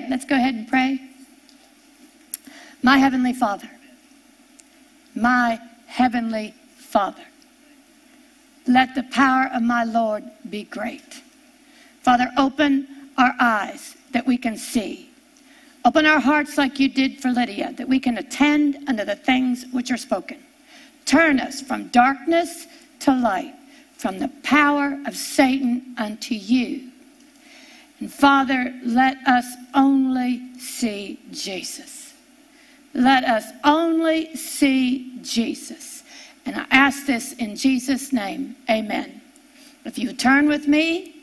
right, let's go ahead and pray. My Heavenly Father, my Heavenly Father, let the power of my Lord be great. Father, open our eyes that we can see. Open our hearts like you did for Lydia, that we can attend unto the things which are spoken. Turn us from darkness to light, from the power of Satan unto you. And Father, let us only see Jesus. Let us only see Jesus. And I ask this in Jesus' name. Amen. If you turn with me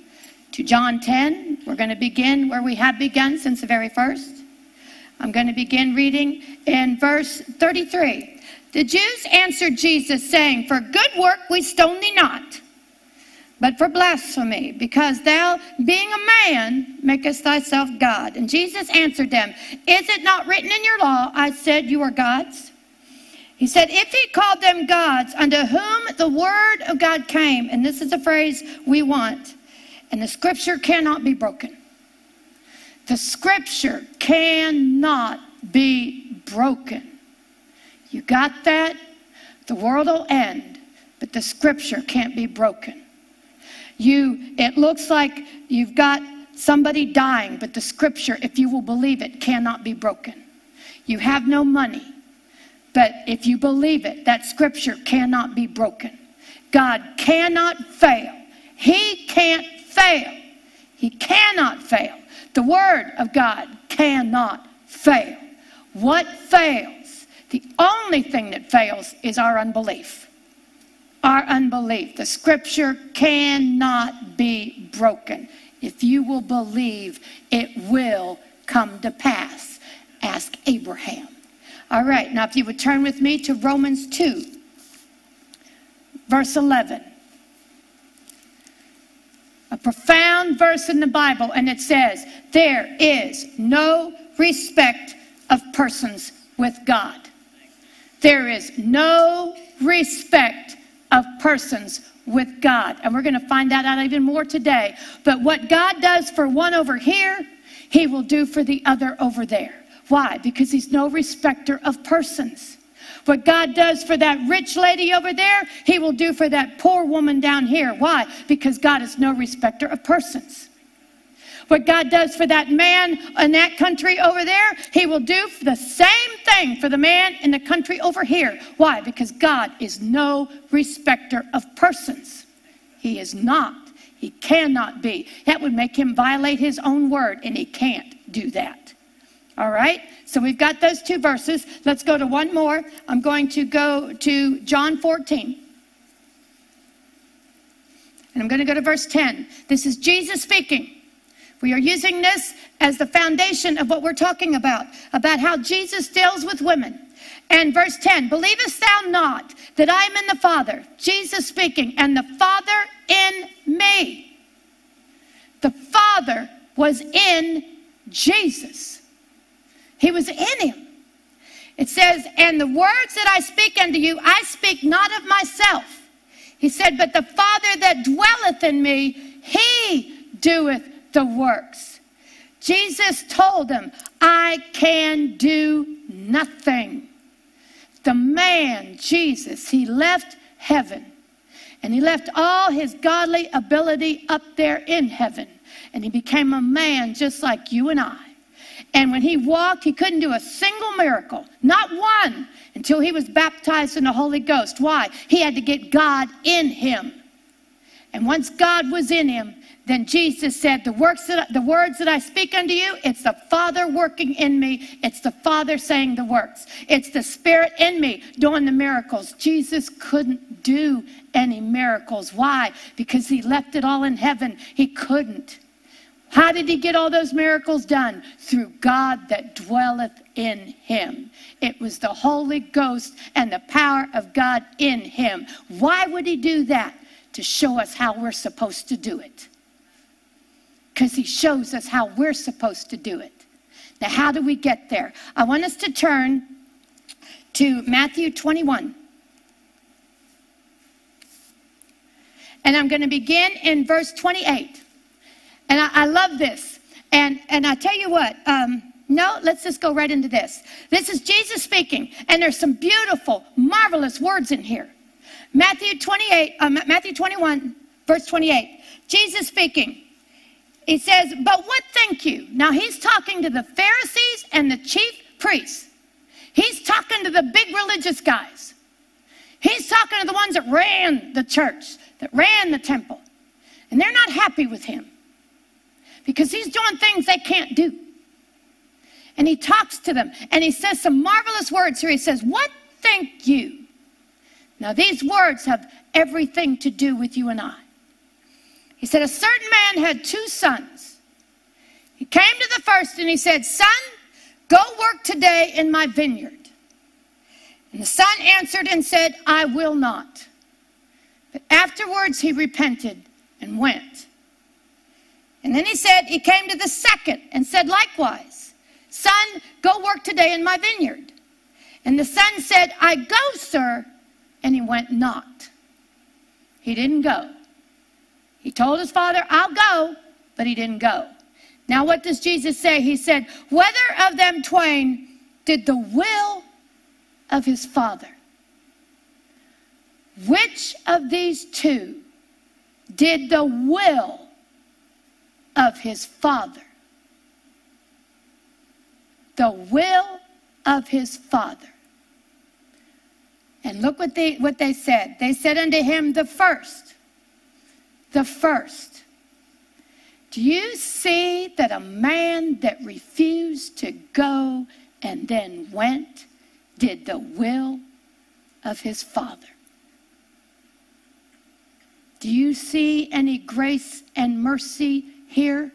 to John 10, we're going to begin where we have begun since the very first. I'm going to begin reading in verse 33. The Jews answered Jesus, saying, For good work we stone thee not, but for blasphemy, because thou, being a man, makest thyself God. And Jesus answered them, Is it not written in your law, I said you are gods? He said, If he called them gods, unto whom the word of God came, and this is a phrase we want, and the scripture cannot be broken. The scripture cannot be broken. You got that? The world will end, but the scripture can't be broken. You it looks like you've got somebody dying, but the scripture, if you will believe it, cannot be broken. You have no money, but if you believe it, that scripture cannot be broken. God cannot fail. He can't fail. He cannot fail. The Word of God cannot fail. What fails? The only thing that fails is our unbelief. Our unbelief. The Scripture cannot be broken. If you will believe, it will come to pass. Ask Abraham. All right, now if you would turn with me to Romans 2, verse 11 a profound verse in the Bible, and it says, There is no respect of persons with God. There is no respect of persons with God. And we're going to find that out even more today. But what God does for one over here, He will do for the other over there. Why? Because He's no respecter of persons. What God does for that rich lady over there, He will do for that poor woman down here. Why? Because God is no respecter of persons. What God does for that man in that country over there, He will do the same thing for the man in the country over here. Why? Because God is no respecter of persons. He is not. He cannot be. That would make him violate his own word, and he can't do that. All right? So we've got those two verses. Let's go to one more. I'm going to go to John 14. And I'm going to go to verse 10. This is Jesus speaking. We are using this as the foundation of what we're talking about, about how Jesus deals with women. And verse 10 Believest thou not that I am in the Father? Jesus speaking, and the Father in me. The Father was in Jesus. He was in him. It says, And the words that I speak unto you, I speak not of myself. He said, But the Father that dwelleth in me, he doeth the works. Jesus told them, I can do nothing. The man, Jesus, he left heaven and he left all his godly ability up there in heaven and he became a man just like you and I. And when he walked, he couldn't do a single miracle, not one, until he was baptized in the Holy Ghost. Why? He had to get God in him. And once God was in him, then Jesus said, the, works that, the words that I speak unto you, it's the Father working in me. It's the Father saying the works. It's the Spirit in me doing the miracles. Jesus couldn't do any miracles. Why? Because he left it all in heaven. He couldn't. How did he get all those miracles done? Through God that dwelleth in him. It was the Holy Ghost and the power of God in him. Why would he do that? To show us how we're supposed to do it. Because he shows us how we're supposed to do it. Now, how do we get there? I want us to turn to Matthew 21. And I'm going to begin in verse 28. And I, I love this. And, and I tell you what, um, no, let's just go right into this. This is Jesus speaking, and there's some beautiful, marvelous words in here. Matthew 28, uh, Matthew 21, verse 28. Jesus speaking. He says, But what think you? Now he's talking to the Pharisees and the chief priests. He's talking to the big religious guys. He's talking to the ones that ran the church, that ran the temple. And they're not happy with him because he's doing things they can't do. And he talks to them and he says some marvelous words here. He says, What think you? Now, these words have everything to do with you and I. He said, A certain man had two sons. He came to the first and he said, Son, go work today in my vineyard. And the son answered and said, I will not. But afterwards he repented and went. And then he said, He came to the second and said, Likewise, Son, go work today in my vineyard. And the son said, I go, sir. And he went not. He didn't go. He told his father, I'll go, but he didn't go. Now, what does Jesus say? He said, Whether of them twain did the will of his father, which of these two did the will of his father? The will of his father. And look what they, what they said. They said unto him, The first the first. Do you see that a man that refused to go and then went did the will of his father? Do you see any grace and mercy here?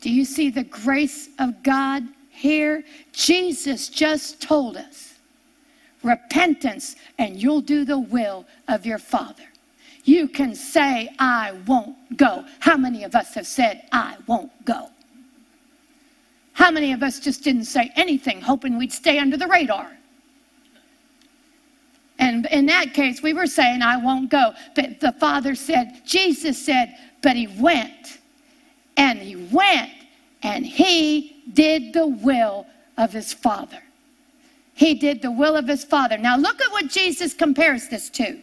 Do you see the grace of God here? Jesus just told us repentance, and you'll do the will of your Father you can say, I won't go. How many of us have said, I won't go? How many of us just didn't say anything, hoping we'd stay under the radar? And in that case, we were saying, I won't go. But the Father said, Jesus said, but he went. And he went and he did the will of his Father. He did the will of his Father. Now look at what Jesus compares this to.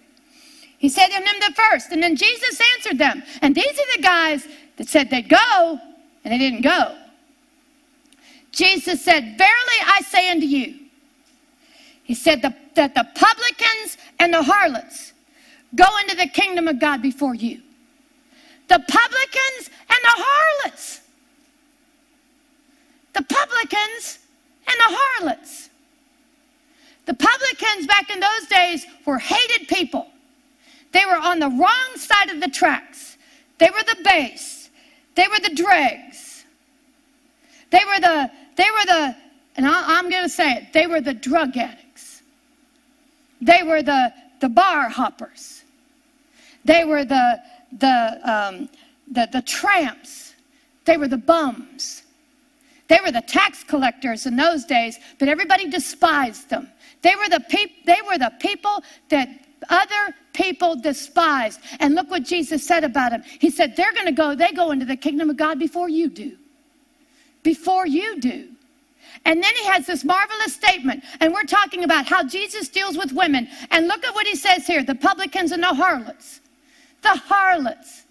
He said to them the first, and then Jesus answered them. And these are the guys that said they'd go, and they didn't go. Jesus said, Verily I say unto you, he said the, that the publicans and the harlots go into the kingdom of God before you. The publicans and the harlots. The publicans and the harlots. The publicans back in those days were hated people. They were on the wrong side of the tracks. They were the base. They were the dregs. They were the, they were the, and I, am going to say it, they were the drug addicts. They were the, the bar hoppers. They were the, the, um, the, the tramps. They were the bums. They were the tax collectors in those days, but everybody despised them. They were the, peop- they were the people that other people despised. And look what Jesus said about them. He said, They're going to go, they go into the kingdom of God before you do. Before you do. And then he has this marvelous statement, and we're talking about how Jesus deals with women. And look at what he says here the publicans and the harlots. The harlots.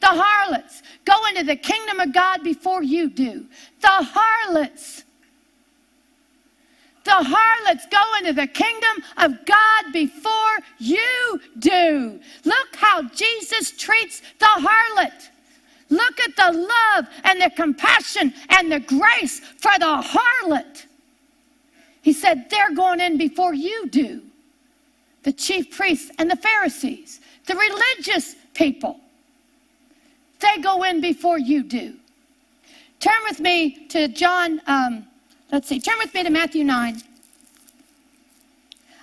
The harlots go into the kingdom of God before you do. The harlots the harlots go into the kingdom of God before you do. Look how Jesus treats the harlot. Look at the love and the compassion and the grace for the harlot. He said, They're going in before you do. The chief priests and the Pharisees, the religious people, they go in before you do. Turn with me to John. Um, Let's see. Turn with me to Matthew 9.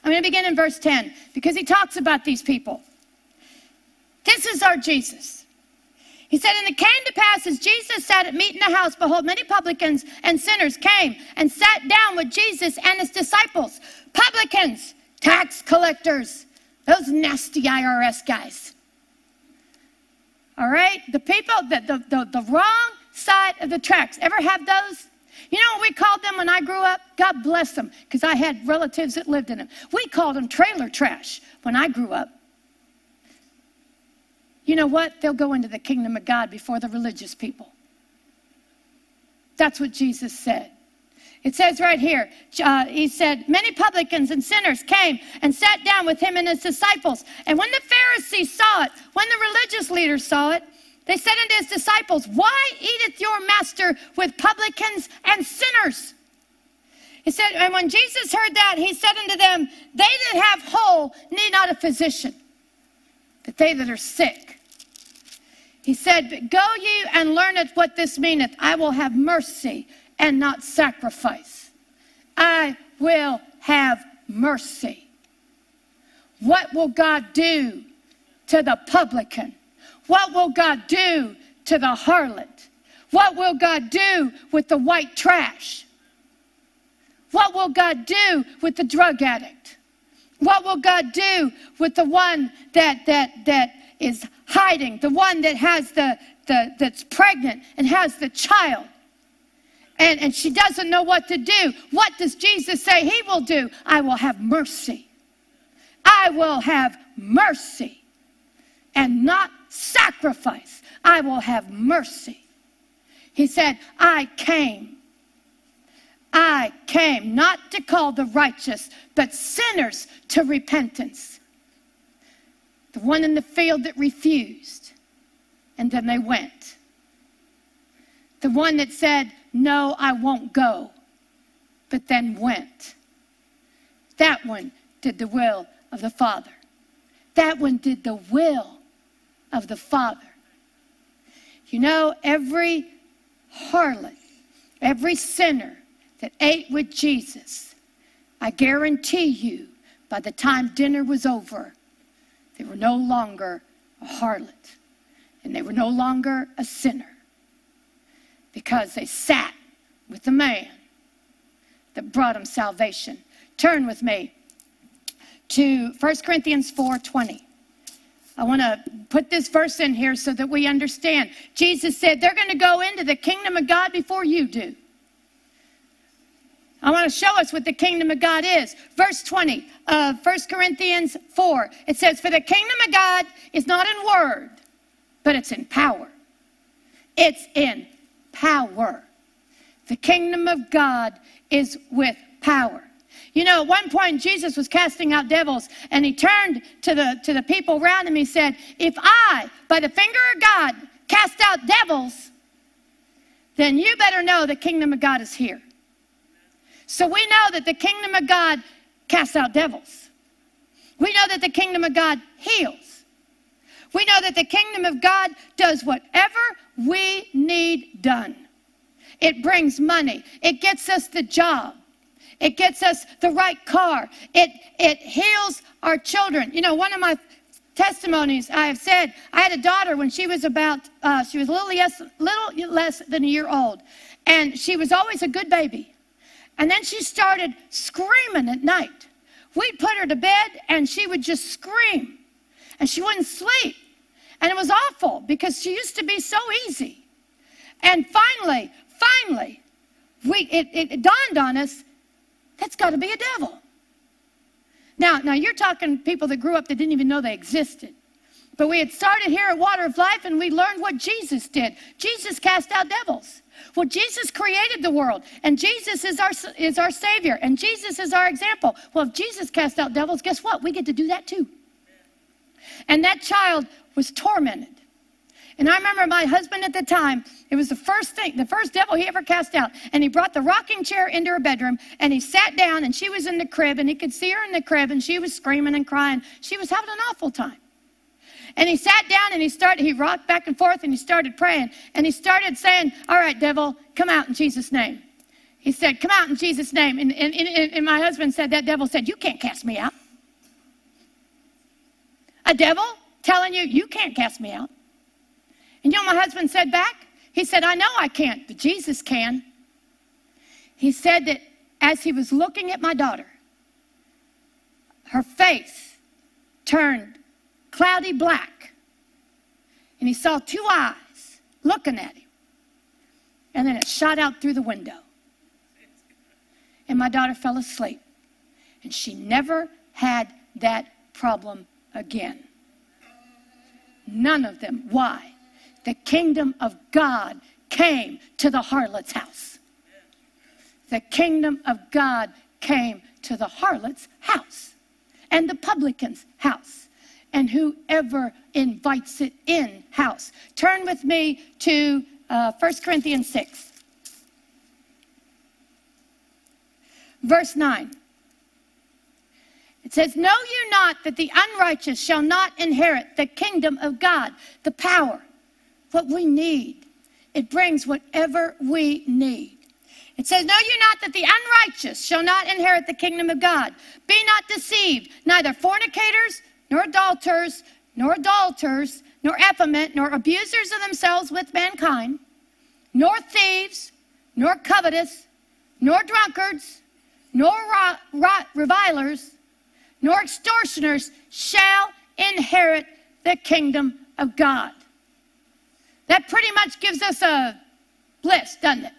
I'm going to begin in verse 10 because he talks about these people. This is our Jesus. He said, And it came to pass as Jesus sat at meat in the house, behold, many publicans and sinners came and sat down with Jesus and his disciples. Publicans, tax collectors, those nasty IRS guys. All right? The people, the, the, the, the wrong side of the tracks. Ever have those? You know what we called them when I grew up? God bless them, because I had relatives that lived in them. We called them trailer trash when I grew up. You know what? They'll go into the kingdom of God before the religious people. That's what Jesus said. It says right here, uh, he said, Many publicans and sinners came and sat down with him and his disciples. And when the Pharisees saw it, when the religious leaders saw it, they said unto his disciples, Why eateth your master with publicans and sinners? He said, and when Jesus heard that, he said unto them, They that have whole need not a physician, but they that are sick. He said, But Go ye and learneth what this meaneth. I will have mercy and not sacrifice. I will have mercy. What will God do to the publican? What will God do to the harlot? What will God do with the white trash? What will God do with the drug addict? What will God do with the one that that that is hiding, the one that has the, the that's pregnant and has the child? And, and she doesn't know what to do. What does Jesus say he will do? I will have mercy. I will have mercy and not sacrifice. I will have mercy. He said, I came. I came not to call the righteous, but sinners to repentance. The one in the field that refused, and then they went. The one that said, No, I won't go, but then went. That one did the will of the Father. That one did the will of the Father. You know, every harlot, every sinner that ate with Jesus, I guarantee you, by the time dinner was over, they were no longer a harlot and they were no longer a sinner because they sat with the man that brought them salvation. Turn with me to 1 Corinthians 4:20. I want to put this verse in here so that we understand. Jesus said, They're going to go into the kingdom of God before you do. I want to show us what the kingdom of God is. Verse 20 of 1 Corinthians 4. It says, For the kingdom of God is not in word, but it's in power. It's in power. The kingdom of God is with power. You know, at one point Jesus was casting out devils, and he turned to the to the people around him. He said, "If I, by the finger of God, cast out devils, then you better know the kingdom of God is here." So we know that the kingdom of God casts out devils. We know that the kingdom of God heals. We know that the kingdom of God does whatever we need done. It brings money. It gets us the job. It gets us the right car. It, it heals our children. You know, one of my testimonies I have said, I had a daughter when she was about, uh, she was a little less, little less than a year old. And she was always a good baby. And then she started screaming at night. We'd put her to bed and she would just scream. And she wouldn't sleep. And it was awful because she used to be so easy. And finally, finally, we, it, it dawned on us that's got to be a devil. Now, now you're talking people that grew up that didn't even know they existed. But we had started here at Water of Life and we learned what Jesus did. Jesus cast out devils. Well, Jesus created the world and Jesus is our, is our Savior and Jesus is our example. Well, if Jesus cast out devils, guess what? We get to do that too. And that child was tormented. And I remember my husband at the time, it was the first thing, the first devil he ever cast out. And he brought the rocking chair into her bedroom and he sat down and she was in the crib and he could see her in the crib and she was screaming and crying. She was having an awful time. And he sat down and he started, he rocked back and forth and he started praying. And he started saying, All right, devil, come out in Jesus' name. He said, Come out in Jesus' name. And, and, and, and my husband said, That devil said, You can't cast me out. A devil telling you, You can't cast me out. And you know my husband said back? He said, I know I can't, but Jesus can. He said that as he was looking at my daughter, her face turned cloudy black. and he saw two eyes looking at him. And then it shot out through the window. And my daughter fell asleep. And she never had that problem again. None of them. Why? The kingdom of God came to the harlot's house. The kingdom of God came to the harlot's house and the publican's house and whoever invites it in house. Turn with me to uh, 1 Corinthians 6, verse 9. It says, Know you not that the unrighteous shall not inherit the kingdom of God? The power, what we need. It brings whatever we need. It says, Know you not that the unrighteous shall not inherit the kingdom of God? Be not deceived, neither fornicators, nor adulterers, nor adulterers, nor effeminate, nor abusers of themselves with mankind, nor thieves, nor covetous, nor drunkards, nor revilers, nor extortioners shall inherit the kingdom of God. That pretty much gives us a list, doesn't it?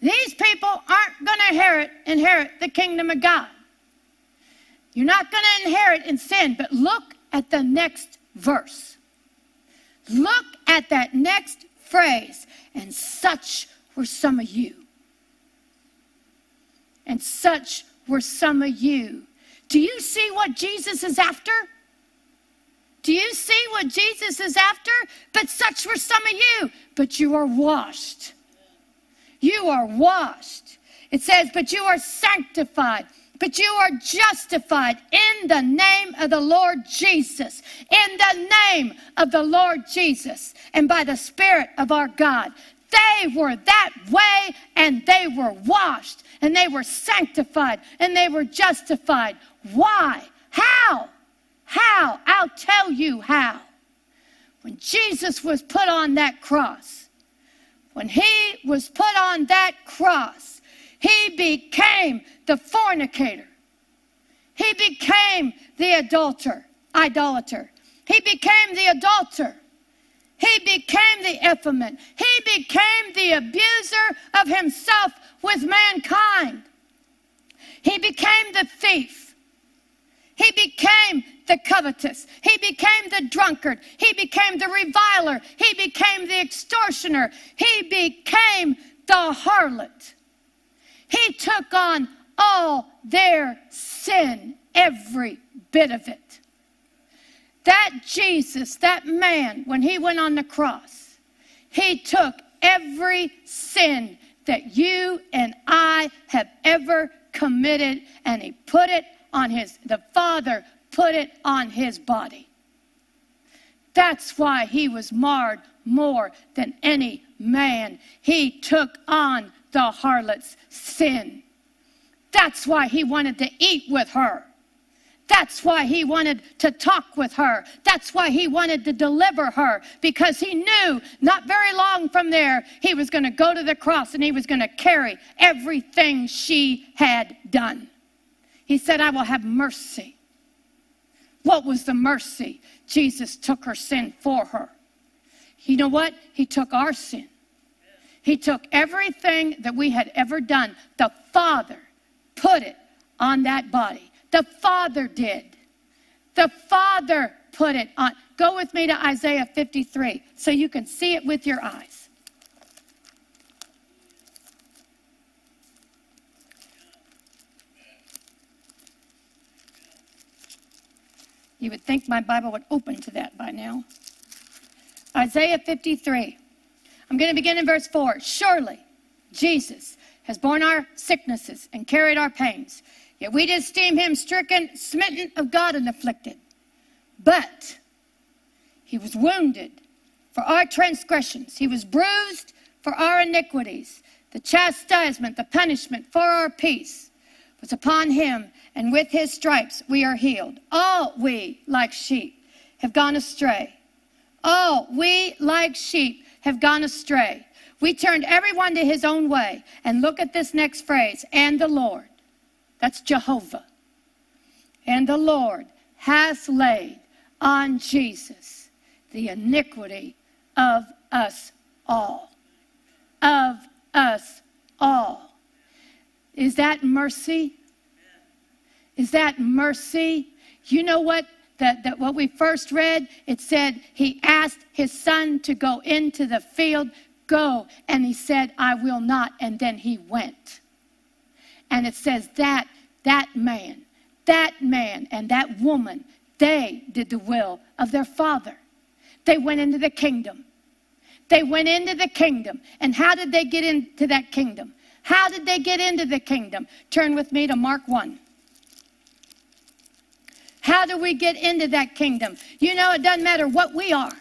These people aren't going to inherit, inherit the kingdom of God. You're not going to inherit in sin, but look at the next verse. Look at that next phrase. And such were some of you. And such were some of you. Do you see what Jesus is after? Do you see what Jesus is after? But such were some of you. But you are washed you are washed. It says, but you are sanctified, but you are justified in the name of the Lord Jesus, in the name of the Lord Jesus, and by the Spirit of our God. They were that way and they were washed and they were sanctified and they were justified. Why? How? How? I'll tell you how. When Jesus was put on that cross, when he was put on that cross, he became the fornicator. He became the adulterer, idolater. He became the adulterer. He became the effeminate. He became the abuser of himself with mankind. He became the thief. He became the covetous. He became the drunkard. He became the reviler. He became the extortioner. He became the harlot. He took on all their sin, every bit of it. That Jesus, that man, when he went on the cross, he took every sin that you and I have ever committed and he put it on his, the Father put it on his body. That's why he was marred more than any man. He took on the harlot's sin. That's why he wanted to eat with her. That's why he wanted to talk with her. That's why he wanted to deliver her because he knew not very long from there he was going to go to the cross and he was going to carry everything she had done. He said, I will have mercy. What was the mercy? Jesus took her sin for her. You know what? He took our sin. He took everything that we had ever done. The Father put it on that body. The Father did. The Father put it on. Go with me to Isaiah 53 so you can see it with your eyes. You would think my Bible would open to that by now. Isaiah 53. I'm going to begin in verse 4. Surely Jesus has borne our sicknesses and carried our pains. Yet we did esteem him stricken, smitten of God, and afflicted. But he was wounded for our transgressions, he was bruised for our iniquities. The chastisement, the punishment for our peace was upon him, and with his stripes we are healed. All we, like sheep, have gone astray. All we, like sheep, have gone astray. We turned everyone to his own way. And look at this next phrase and the Lord. That's Jehovah. And the Lord has laid on Jesus the iniquity of us all. Of us all. Is that mercy? Is that mercy? You know what? That, that what we first read, it said he asked his son to go into the field. Go. And he said, I will not. And then he went. And it says that that man, that man and that woman, they did the will of their father. They went into the kingdom. They went into the kingdom. And how did they get into that kingdom? How did they get into the kingdom? Turn with me to Mark 1. How do we get into that kingdom? You know, it doesn't matter what we are.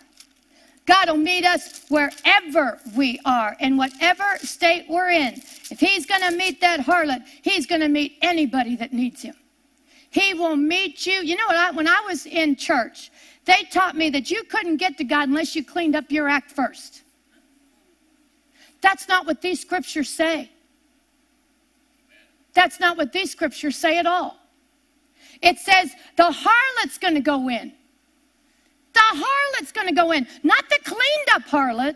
God will meet us wherever we are, in whatever state we're in. If He's going to meet that harlot, He's going to meet anybody that needs Him. He will meet you. You know what? I, when I was in church, they taught me that you couldn't get to God unless you cleaned up your act first. That's not what these scriptures say. That's not what these scriptures say at all. It says the harlot's going to go in. The harlot's going to go in, not the cleaned up harlot.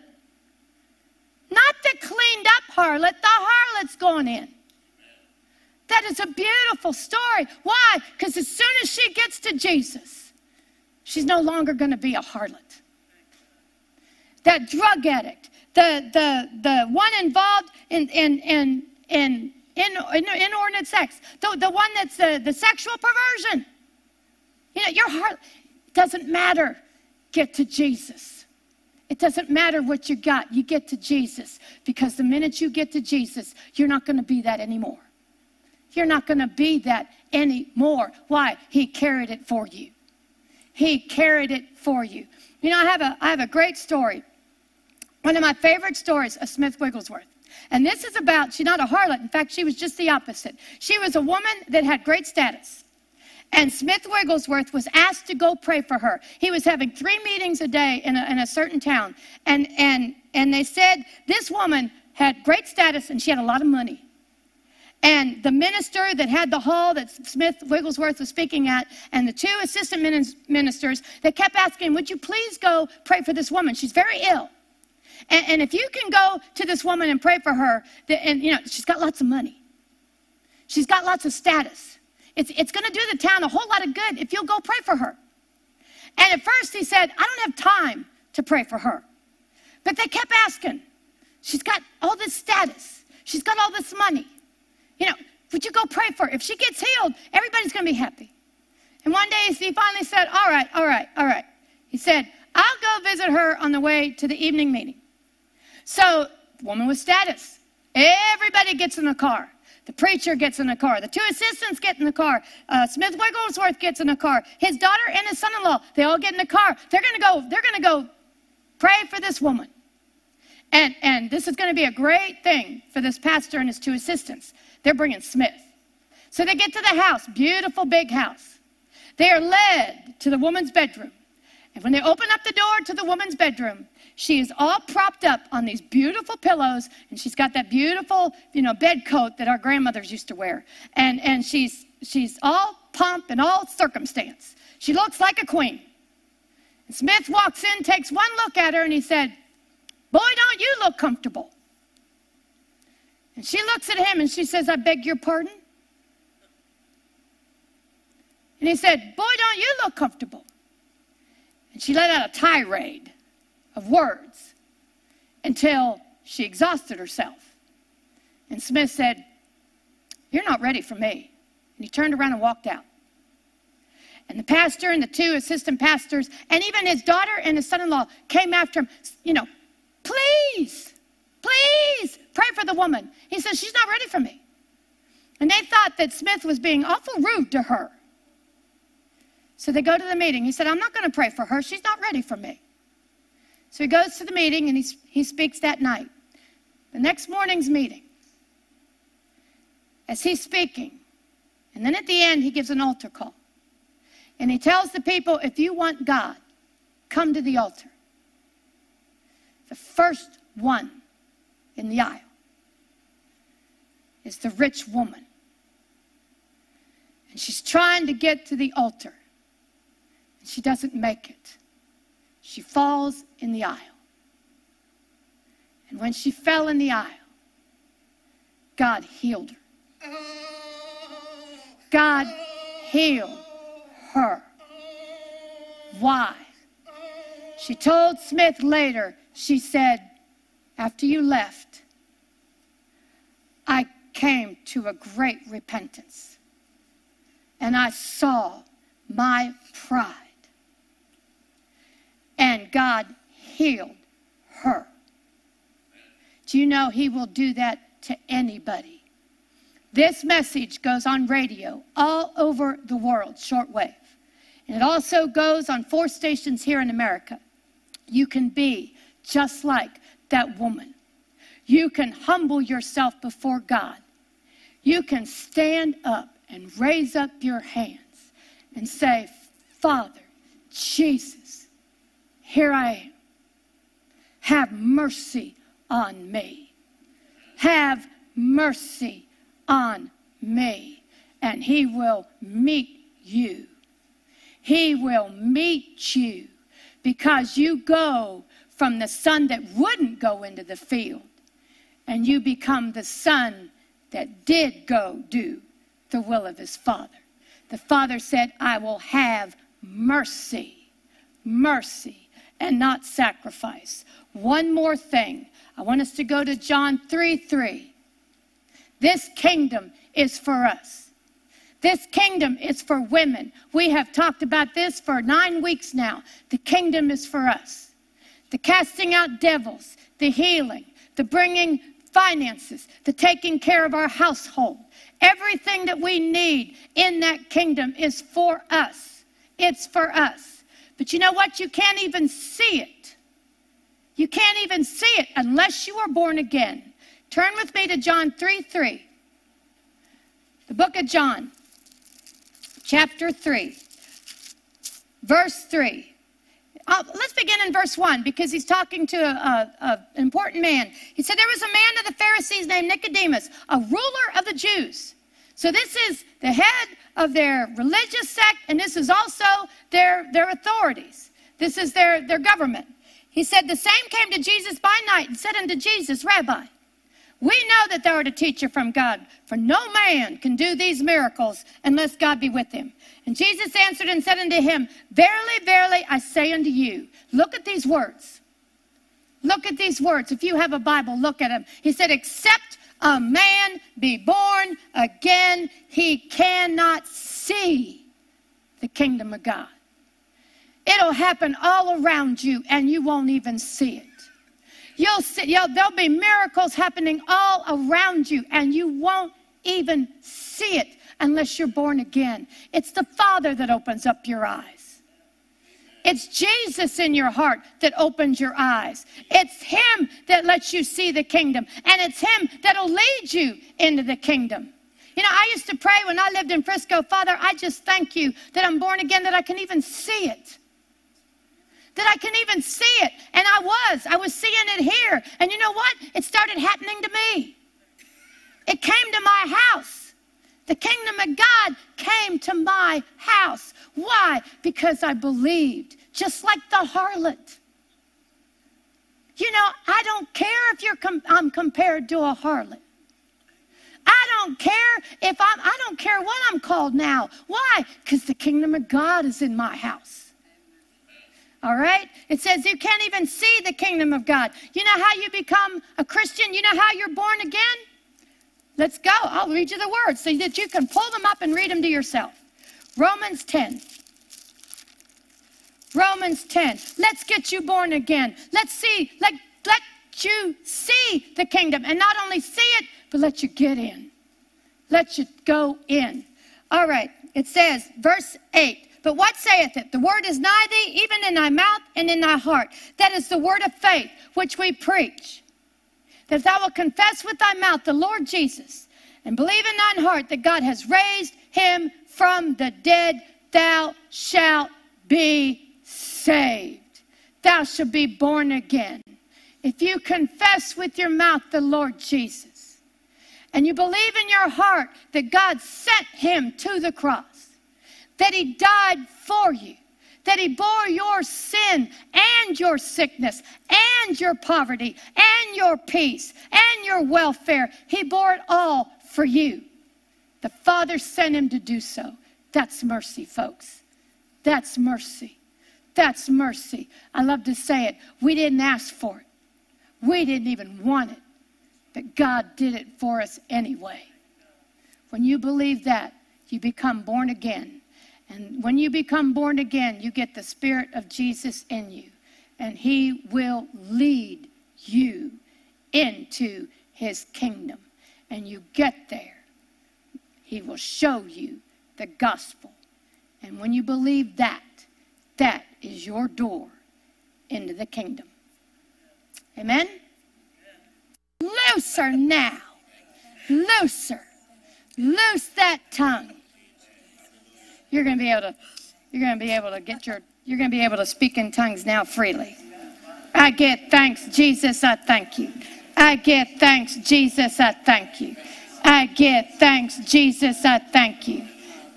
Not the cleaned up harlot, the harlot's going in. That is a beautiful story. Why? Because as soon as she gets to Jesus, she's no longer going to be a harlot. That drug addict, the, the, the one involved in, in, in, in, in, in inordinate sex, the, the one that's the, the sexual perversion. You know, your heart doesn't matter. Get to Jesus. It doesn't matter what you got, you get to Jesus. Because the minute you get to Jesus, you're not going to be that anymore. You're not going to be that anymore. Why? He carried it for you. He carried it for you. You know, I have a, I have a great story. One of my favorite stories of Smith Wigglesworth. And this is about, she's not a harlot. In fact, she was just the opposite. She was a woman that had great status. And Smith Wigglesworth was asked to go pray for her. He was having three meetings a day in a, in a certain town. And, and, and they said this woman had great status and she had a lot of money. And the minister that had the hall that Smith Wigglesworth was speaking at, and the two assistant ministers, they kept asking, Would you please go pray for this woman? She's very ill. And, and if you can go to this woman and pray for her, and you know, she's got lots of money, she's got lots of status. It's, it's going to do the town a whole lot of good if you'll go pray for her. And at first he said, I don't have time to pray for her. But they kept asking. She's got all this status, she's got all this money. You know, would you go pray for her? If she gets healed, everybody's going to be happy. And one day he finally said, All right, all right, all right. He said, I'll go visit her on the way to the evening meeting. So, woman with status. Everybody gets in the car. The preacher gets in the car. The two assistants get in the car. Uh, Smith Wigglesworth gets in the car. His daughter and his son-in-law, they all get in the car. They're to go. They're to go pray for this woman. And, and this is to be a great thing for this pastor and his two assistants. They're bringing Smith. So they get to the house, beautiful big house. They are led to the woman's bedroom. And when they open up the door to the woman's bedroom, she is all propped up on these beautiful pillows, and she's got that beautiful, you know, bed coat that our grandmothers used to wear. And, and she's, she's all pomp and all circumstance. She looks like a queen. And Smith walks in, takes one look at her, and he said, Boy, don't you look comfortable. And she looks at him and she says, I beg your pardon. And he said, Boy, don't you look comfortable. And she let out a tirade of words until she exhausted herself. And Smith said, You're not ready for me. And he turned around and walked out. And the pastor and the two assistant pastors, and even his daughter and his son in law came after him, you know, Please, please pray for the woman. He says, She's not ready for me. And they thought that Smith was being awful rude to her. So they go to the meeting. He said, I'm not going to pray for her. She's not ready for me. So he goes to the meeting and he, he speaks that night. The next morning's meeting, as he's speaking, and then at the end, he gives an altar call. And he tells the people, if you want God, come to the altar the first one in the aisle is the rich woman. And she's trying to get to the altar. She doesn't make it. she falls in the aisle. And when she fell in the aisle, God healed her. God healed her. Why? She told Smith later, she said, after you left, I came to a great repentance. And I saw my pride. And God healed her. Do you know He will do that to anybody? This message goes on radio all over the world, shortwave. And it also goes on four stations here in America. You can be just like that woman. You can humble yourself before God. You can stand up and raise up your hands and say, Father, Jesus, here I am. Have mercy on me. Have mercy on me. And He will meet you. He will meet you because you go from the son that wouldn't go into the field and you become the son that did go do the will of his father. The father said, I will have mercy, mercy, and not sacrifice. One more thing. I want us to go to John 3 3. This kingdom is for us. This kingdom is for women. We have talked about this for nine weeks now. The kingdom is for us. The casting out devils, the healing, the bringing finances, the taking care of our household. Everything that we need in that kingdom is for us. It's for us. But you know what? You can't even see it. You can't even see it unless you are born again. Turn with me to John 3 3. The book of John chapter 3, verse 3. Uh, let's begin in verse 1 because he's talking to an important man. He said, There was a man of the Pharisees named Nicodemus, a ruler of the Jews. So this is the head of their religious sect, and this is also their, their authorities. This is their, their government. He said, The same came to Jesus by night and said unto Jesus, Rabbi, we know that thou art a teacher from God, for no man can do these miracles unless God be with him. And Jesus answered and said unto him, Verily, verily, I say unto you, look at these words. Look at these words. If you have a Bible, look at them. He said, Except a man be born again, he cannot see the kingdom of God. It'll happen all around you, and you won't even see it. You'll see, you'll, there'll be miracles happening all around you, and you won't even see it unless you're born again. It's the Father that opens up your eyes. It's Jesus in your heart that opens your eyes. It's Him that lets you see the kingdom, and it's Him that'll lead you into the kingdom. You know, I used to pray when I lived in Frisco, Father, I just thank you that I'm born again, that I can even see it that I can even see it. And I was. I was seeing it here. And you know what? It started happening to me. It came to my house. The kingdom of God came to my house. Why? Because I believed, just like the harlot. You know, I don't care if you're com- I'm compared to a harlot. I don't care if I'm, I don't care what I'm called now. Why? Because the kingdom of God is in my house. All right? It says you can't even see the kingdom of God. You know how you become a Christian? You know how you're born again? Let's go. I'll read you the words so that you can pull them up and read them to yourself. Romans 10. Romans 10. Let's get you born again. Let's see, let, let you see the kingdom. And not only see it, but let you get in. Let you go in. All right. It says, verse 8. But what saith it? The word is nigh thee, even in thy mouth and in thy heart. That is the word of faith which we preach. That thou wilt confess with thy mouth the Lord Jesus, and believe in thine heart that God has raised him from the dead, thou shalt be saved. Thou shalt be born again. If you confess with your mouth the Lord Jesus, and you believe in your heart that God sent him to the cross, that he died for you, that He bore your sin and your sickness and your poverty and your peace and your welfare. He bore it all for you. The Father sent Him to do so. That's mercy, folks. That's mercy. That's mercy. I love to say it. We didn't ask for it, we didn't even want it, but God did it for us anyway. When you believe that, you become born again. And when you become born again, you get the Spirit of Jesus in you, and He will lead you into His kingdom. And you get there, He will show you the gospel. And when you believe that, that is your door into the kingdom. Amen? Looser now. Looser. Loose that tongue. You're going to be able to you're going to be able to get your you're going to be able to speak in tongues now freely. I give thanks, Jesus, I thank you. I give thanks, Jesus, I thank you. I get thanks, Jesus, I thank you.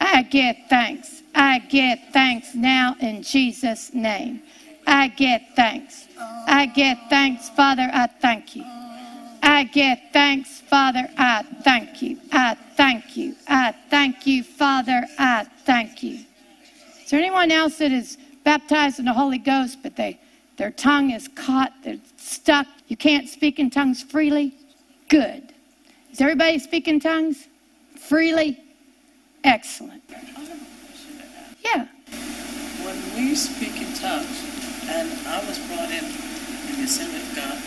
I get thanks. I get thanks now in Jesus' name. I get thanks. I get thanks, Father, I thank you. I get thanks, Father, I thank you. I thank you. I thank you, Father, I thank you. Is there anyone else that is baptized in the Holy Ghost, but they their tongue is caught, they're stuck, you can't speak in tongues freely? Good. Is everybody speaking tongues freely? Excellent. Yeah. When we speak in tongues, and I was brought in in the Assembly of God,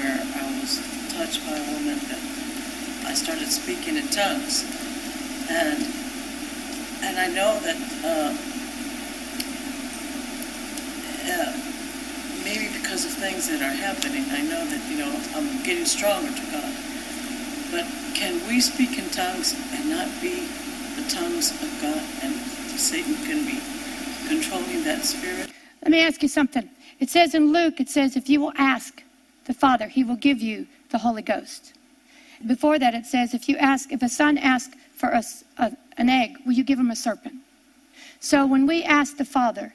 where I was touched by a woman that I started speaking in tongues, and and I know that uh, maybe because of things that are happening, I know that you know I'm getting stronger to God. But can we speak in tongues and not be the tongues of God, and Satan can be controlling that spirit? Let me ask you something. It says in Luke, it says, if you will ask the Father, he will give you the Holy Ghost. Before that, it says, if you ask, if a son asks for a, a, an egg, will you give him a serpent? So when we ask the Father,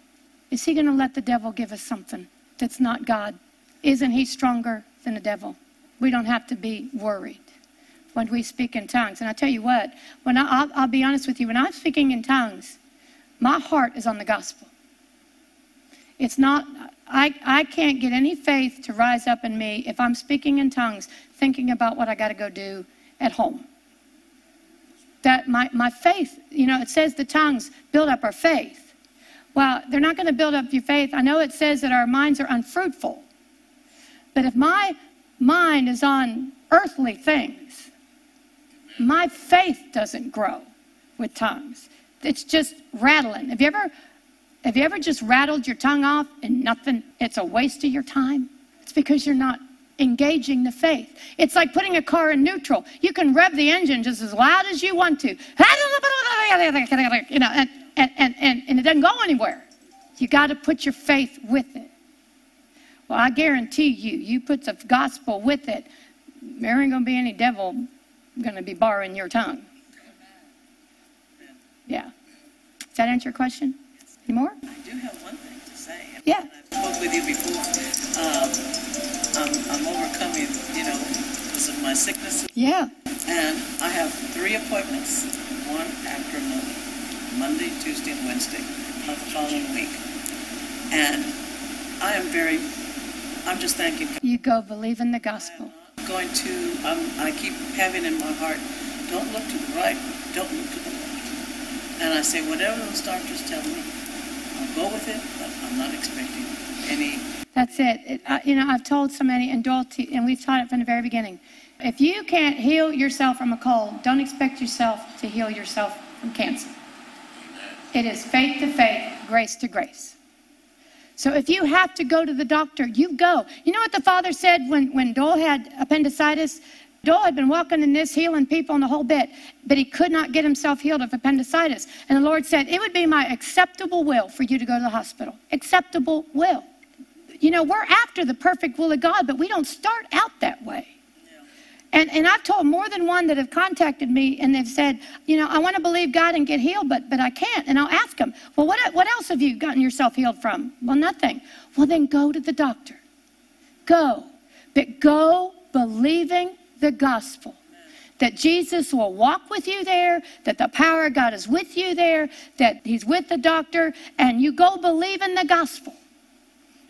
is he going to let the devil give us something that's not God? Isn't he stronger than the devil? We don't have to be worried when we speak in tongues. And I tell you what, when I, I'll, I'll be honest with you, when I'm speaking in tongues, my heart is on the gospel. It's not, I, I can't get any faith to rise up in me if I'm speaking in tongues, thinking about what I got to go do at home. That my, my faith, you know, it says the tongues build up our faith. Well, they're not going to build up your faith. I know it says that our minds are unfruitful. But if my mind is on earthly things, my faith doesn't grow with tongues. It's just rattling. Have you ever have you ever just rattled your tongue off and nothing? It's a waste of your time. It's because you're not engaging the faith. It's like putting a car in neutral. You can rev the engine just as loud as you want to. You know, and, and, and, and, it doesn't go anywhere. You got to put your faith with it. Well, I guarantee you, you put the gospel with it, there ain't going to be any devil going to be borrowing your tongue. Yeah. Does that answer your question? Any more? I do have one thing to say. Yeah. I spoke with you before. Um, I'm, I'm overcoming, you know, because of my sickness. Yeah. And I have three appointments, one after another, Monday, Tuesday, and Wednesday of the following week. And I am very, I'm just thanking God. You go believe in the gospel. Going to, um, I keep having in my heart, don't look to the right, don't look to the left. And I say, whatever those doctors tell me, I'll go with it, but I'm not expecting any That's it. it uh, you know, I've told so many, and Doyle, t- and we've taught it from the very beginning. If you can't heal yourself from a cold, don't expect yourself to heal yourself from cancer. It is faith to faith, grace to grace. So if you have to go to the doctor, you go. You know what the father said when, when Doyle had appendicitis? Doyle had been walking in this, healing people and the whole bit, but he could not get himself healed of appendicitis. And the Lord said, It would be my acceptable will for you to go to the hospital. Acceptable will. You know, we're after the perfect will of God, but we don't start out that way. And, and I've told more than one that have contacted me and they've said, you know, I want to believe God and get healed, but, but I can't. And I'll ask them, well, what, what else have you gotten yourself healed from? Well, nothing. Well, then go to the doctor. Go. But go believing the gospel. That Jesus will walk with you there, that the power of God is with you there, that He's with the doctor, and you go believe in the gospel.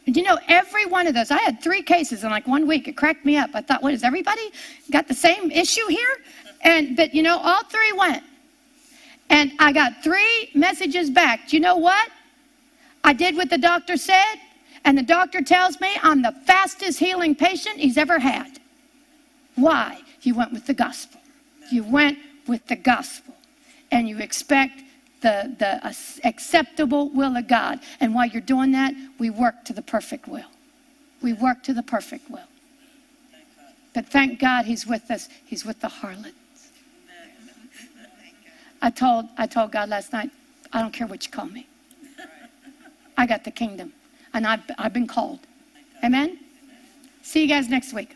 And you know, every one of those, I had three cases in like one week. It cracked me up. I thought, what is everybody got the same issue here? And, but you know, all three went. And I got three messages back. Do you know what? I did what the doctor said, and the doctor tells me I'm the fastest healing patient he's ever had. Why? You went with the gospel. You went with the gospel. And you expect the, the acceptable will of God. And while you're doing that, we work to the perfect will. We work to the perfect will. But thank God he's with us. He's with the harlots. I told, I told God last night, I don't care what you call me. I got the kingdom. And I've, I've been called. Amen? See you guys next week.